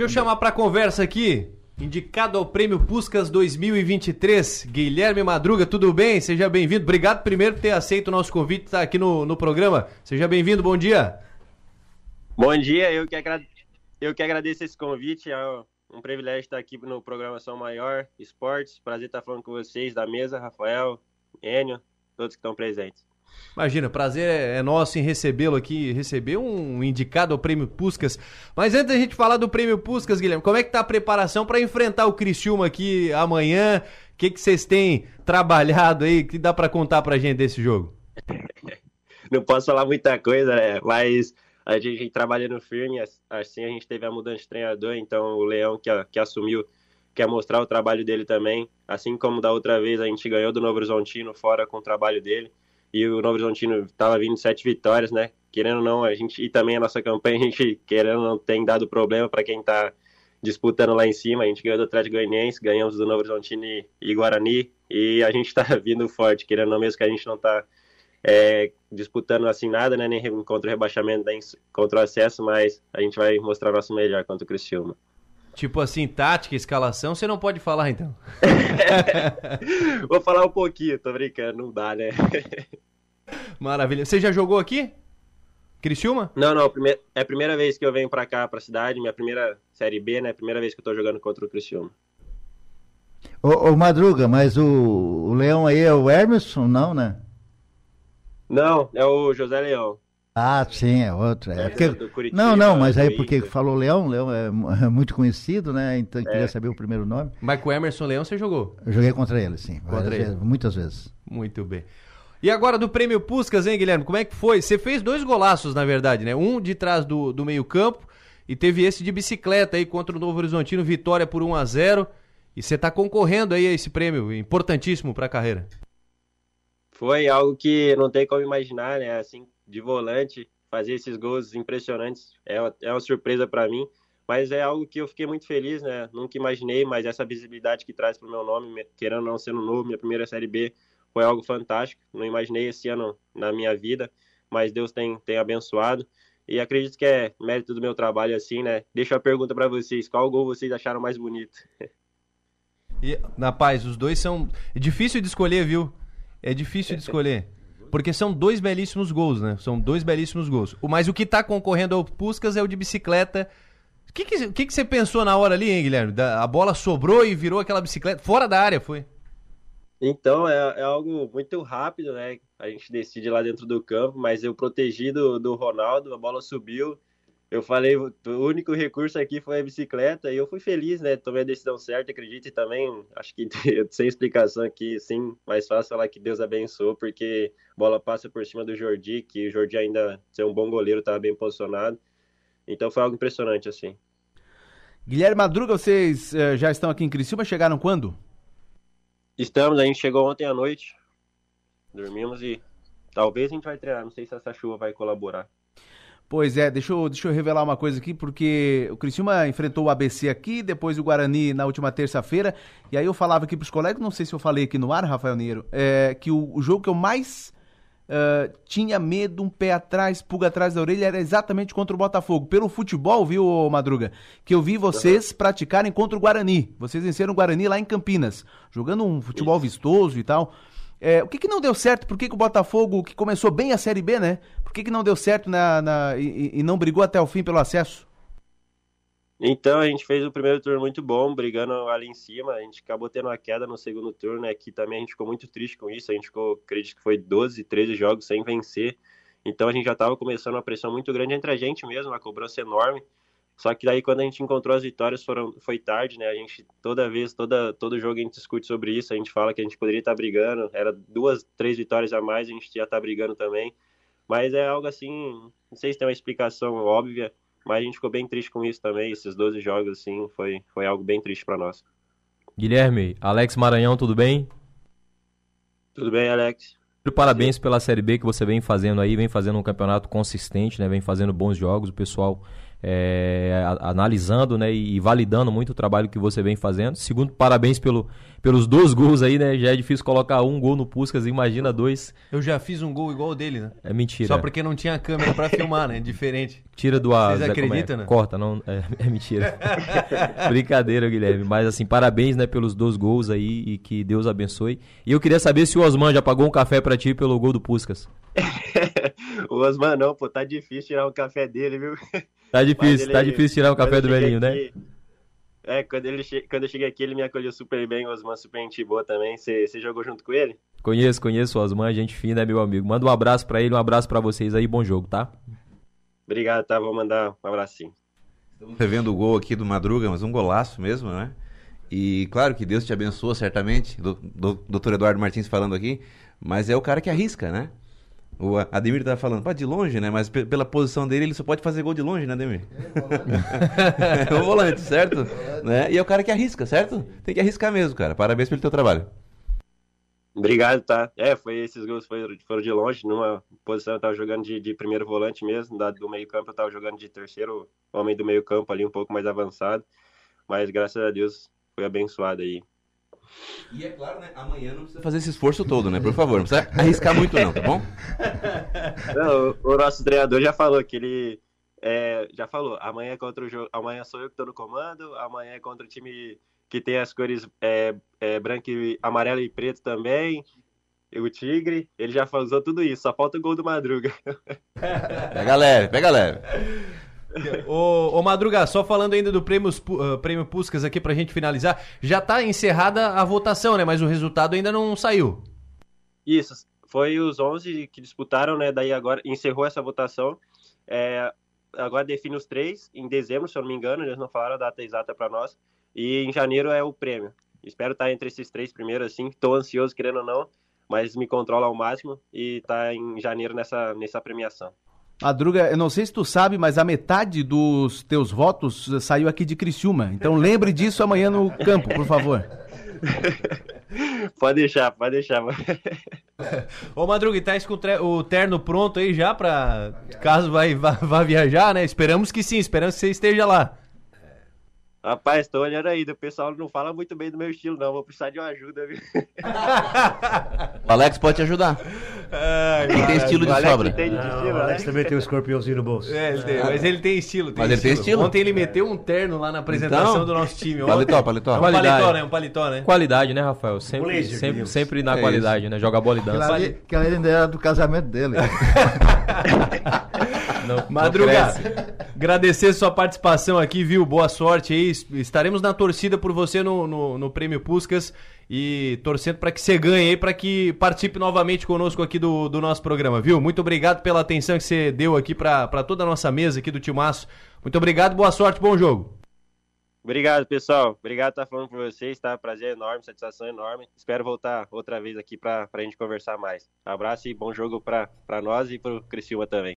Deixa eu chamar para conversa aqui, indicado ao Prêmio Puscas 2023, Guilherme Madruga, tudo bem? Seja bem-vindo. Obrigado primeiro por ter aceito o nosso convite, estar tá aqui no, no programa. Seja bem-vindo, bom dia. Bom dia, eu que, agra... eu que agradeço esse convite. É um privilégio estar aqui no Programação Maior Esportes. Prazer estar falando com vocês da mesa, Rafael, Enio, todos que estão presentes. Imagina, prazer é, é nosso em recebê-lo aqui, receber um indicado ao Prêmio Puscas. Mas antes da gente falar do Prêmio Puscas, Guilherme, como é que tá a preparação para enfrentar o Criciúma aqui amanhã? O que que vocês têm trabalhado aí? que dá para contar pra gente desse jogo? Não posso falar muita coisa, né? Mas a gente trabalhando firme, assim a gente teve a mudança de treinador, então o Leão que, que assumiu quer mostrar o trabalho dele também, assim como da outra vez a gente ganhou do Novo Horizontino fora com o trabalho dele, e o Novo Horizontino estava vindo sete vitórias, né? Querendo ou não, a gente e também a nossa campanha, a gente querendo ou não tem dado problema para quem está disputando lá em cima. A gente ganhou do Atlético Goianiense, ganhamos do Novo Horizontino e, e Guarani, e a gente está vindo forte, querendo ou não, mesmo que a gente não está é, disputando assim nada, né? Nem contra o rebaixamento, nem contra o acesso, mas a gente vai mostrar nosso melhor contra o Criciúma. Tipo assim, tática, escalação, você não pode falar então. Vou falar um pouquinho, tô brincando, não dá, né? Maravilha. Você já jogou aqui? Criciúma? Não, não, é a primeira vez que eu venho pra cá, pra cidade, minha primeira Série B, né? Primeira vez que eu tô jogando contra o Criciúma. Ô, ô Madruga, mas o, o Leão aí é o Emerson, não, né? Não, é o José Leão. Ah, sim, é outro. É, é porque... Não, não, mas aí porque falou Leão, Leão é, é muito conhecido, né? Então queria é. saber o primeiro nome. Mas com o Emerson Leão você jogou? Eu joguei contra ele, sim. Contra ele. Vezes, muitas vezes. Muito bem. E agora do prêmio Puscas, hein, Guilherme? Como é que foi? Você fez dois golaços, na verdade, né? Um de trás do, do meio-campo e teve esse de bicicleta aí contra o Novo Horizontino, vitória por 1 a 0 E você está concorrendo aí a esse prêmio importantíssimo para a carreira. Foi algo que não tem como imaginar, né? Assim, de volante, fazer esses gols impressionantes é uma, é uma surpresa para mim, mas é algo que eu fiquei muito feliz, né? Nunca imaginei, mas essa visibilidade que traz para o meu nome, querendo não sendo novo, minha primeira Série B, foi algo fantástico. Não imaginei esse ano na minha vida, mas Deus tem, tem abençoado. E acredito que é mérito do meu trabalho assim, né? Deixa a pergunta para vocês: qual gol vocês acharam mais bonito? E, na paz, os dois são. É difícil de escolher, viu? É difícil de escolher. Porque são dois belíssimos gols, né? São dois belíssimos gols. Mas o que tá concorrendo ao Puscas é o de bicicleta. O que, que, que, que você pensou na hora ali, hein, Guilherme? Da, a bola sobrou e virou aquela bicicleta. Fora da área, foi. Então, é, é, algo muito rápido, né? A gente decide lá dentro do campo, mas eu protegi do, do Ronaldo, a bola subiu, eu falei, o único recurso aqui foi a bicicleta e eu fui feliz, né? Tomei a decisão certa, acredito, e também acho que sem explicação aqui, sim, mais fácil falar que Deus abençoou, porque a bola passa por cima do Jordi, que o Jordi ainda ser um bom goleiro, estava bem posicionado. Então foi algo impressionante, assim. Guilherme Madruga, vocês uh, já estão aqui em Criciúma, chegaram quando? Estamos, a gente chegou ontem à noite, dormimos e talvez a gente vai treinar, não sei se essa chuva vai colaborar. Pois é, deixa eu, deixa eu revelar uma coisa aqui, porque o Criciúma enfrentou o ABC aqui, depois o Guarani na última terça-feira, e aí eu falava aqui para os colegas, não sei se eu falei aqui no ar, Rafael Neiro, é, que o, o, jogo que eu mais uh, tinha medo, um pé atrás, pulga atrás da orelha, era exatamente contra o Botafogo. Pelo futebol, viu, Madruga, que eu vi vocês praticarem contra o Guarani. Vocês venceram o Guarani lá em Campinas, jogando um futebol vistoso e tal. É, o que, que não deu certo? Por que, que o Botafogo, que começou bem a Série B, né? Por que, que não deu certo na, na e, e, não brigou até o fim pelo acesso? Então, a gente fez o primeiro turno muito bom, brigando ali em cima. A gente acabou tendo uma queda no segundo turno, né? Que também a gente ficou muito triste com isso. A gente ficou, acredito que foi 12, 13 jogos sem vencer. Então, a gente já estava começando uma pressão muito grande entre a gente mesmo, uma cobrança enorme. Só que daí quando a gente encontrou as vitórias foram, foi tarde, né? A gente toda vez, toda, todo jogo a gente discute sobre isso, a gente fala que a gente poderia estar brigando, era duas, três vitórias a mais, a gente já está brigando também. Mas é algo assim, não sei se tem uma explicação óbvia, mas a gente ficou bem triste com isso também, esses 12 jogos assim, foi, foi algo bem triste para nós. Guilherme, Alex Maranhão, tudo bem? Tudo bem, Alex. Parabéns pela Série B que você vem fazendo aí, vem fazendo um campeonato consistente, né? Vem fazendo bons jogos, o pessoal é, analisando né, e validando muito o trabalho que você vem fazendo. Segundo, parabéns pelo, pelos dois gols aí, né? Já é difícil colocar um gol no Puskas, imagina dois. Eu já fiz um gol igual o dele, né? É mentira. Só porque não tinha câmera para filmar, né? Diferente. Tira do ar. Vocês é? acreditam, é? né? Corta, não. É, é mentira. Brincadeira, Guilherme. Mas assim, parabéns, né, pelos dois gols aí e que Deus abençoe. E eu queria saber se o Osman já pagou um café para ti pelo gol do Puskas. o Osman não, pô, tá difícil tirar o café dele, viu? Tá difícil, ele, tá difícil tirar o café do velhinho, né? É, quando, ele che... quando eu cheguei aqui, ele me acolheu super bem, o Osman super gente boa também. Você jogou junto com ele? Conheço, conheço o Osman, gente fina, é meu amigo. Manda um abraço para ele, um abraço para vocês aí, bom jogo, tá? Obrigado, tá? Vou mandar um abracinho. Estamos revendo o gol aqui do Madruga, mas um golaço mesmo, né? E claro que Deus te abençoa, certamente. Do, do, doutor Eduardo Martins falando aqui, mas é o cara que arrisca, né? O Ademir tá falando, pá, de longe, né? Mas pela posição dele, ele só pode fazer gol de longe, né, Ademir? É, o volante, certo? né? E é o cara que arrisca, certo? Tem que arriscar mesmo, cara. Parabéns pelo teu trabalho. Obrigado, tá? É, foi esses gols foram, foram de longe. Numa posição eu tava jogando de, de primeiro volante mesmo, da, do meio campo eu tava jogando de terceiro homem do meio campo ali, um pouco mais avançado. Mas graças a Deus foi abençoado aí e é claro, né? Amanhã não precisa fazer esse esforço todo, né? Por favor, não precisa arriscar muito, não, tá bom? Não, o, nosso treinador já falou que ele. É, já falou, amanhã é contra o jogo. Amanhã sou eu que estou no comando, amanhã é contra o time que tem as cores é, é, branco e amarelo e preto também. O Tigre, ele já usou tudo isso, só falta o gol do Madruga. Pega leve, pega leve. Ô, ô Madruga, só falando ainda do prêmio, uh, prêmio Puscas aqui pra gente finalizar, já tá encerrada a votação, né? Mas o resultado ainda não saiu. Isso, foi os 11 que disputaram, né? Daí agora encerrou essa votação. É, agora define os três, em dezembro, se eu não me engano, eles não falaram a data exata para nós. E em janeiro é o prêmio. Espero estar entre esses três primeiros, assim. Estou ansioso, querendo ou não, mas me controla ao máximo e tá em janeiro nessa, nessa premiação. Madruga, eu não sei se tu sabe, mas a metade dos teus votos saiu aqui de Criciúma. Então lembre disso amanhã no campo, por favor. pode deixar, pode deixar. Ô Madruga, e tá com o terno pronto aí já para caso vai, vá, vá viajar, né? Esperamos que sim, esperamos que você esteja lá. Rapaz, tô olhando aí, o pessoal não fala muito bem do meu estilo, não. Vou precisar de uma ajuda, viu? o Alex pode te ajudar. Ai, ele tem estilo de sobra. Tem de estilo, o Alex também tem um escorpiãozinho no bolso. É, ele tem, mas ele tem estilo. Tem mas ele tem estilo. Ontem ele meteu um terno lá na apresentação então, do nosso time. Ontem, paletó, paletó. Um paletó, né? Um paletó, né? Qualidade, né, Rafael? Sempre, sempre, sempre na é qualidade, isso. né? Joga bola e dança. Que ali ainda era do casamento dele. não, Madruga, agradecer sua participação aqui, viu? Boa sorte aí. Estaremos na torcida por você no, no, no Prêmio Puscas e torcendo para que você ganhe aí, para que participe novamente conosco aqui do, do nosso programa, viu? Muito obrigado pela atenção que você deu aqui para toda a nossa mesa aqui do Timaço. Muito obrigado, boa sorte, bom jogo. Obrigado, pessoal. Obrigado por estar falando com vocês, tá? Prazer enorme, satisfação enorme. Espero voltar outra vez aqui para a gente conversar mais. Abraço e bom jogo para nós e para o Criciúma também.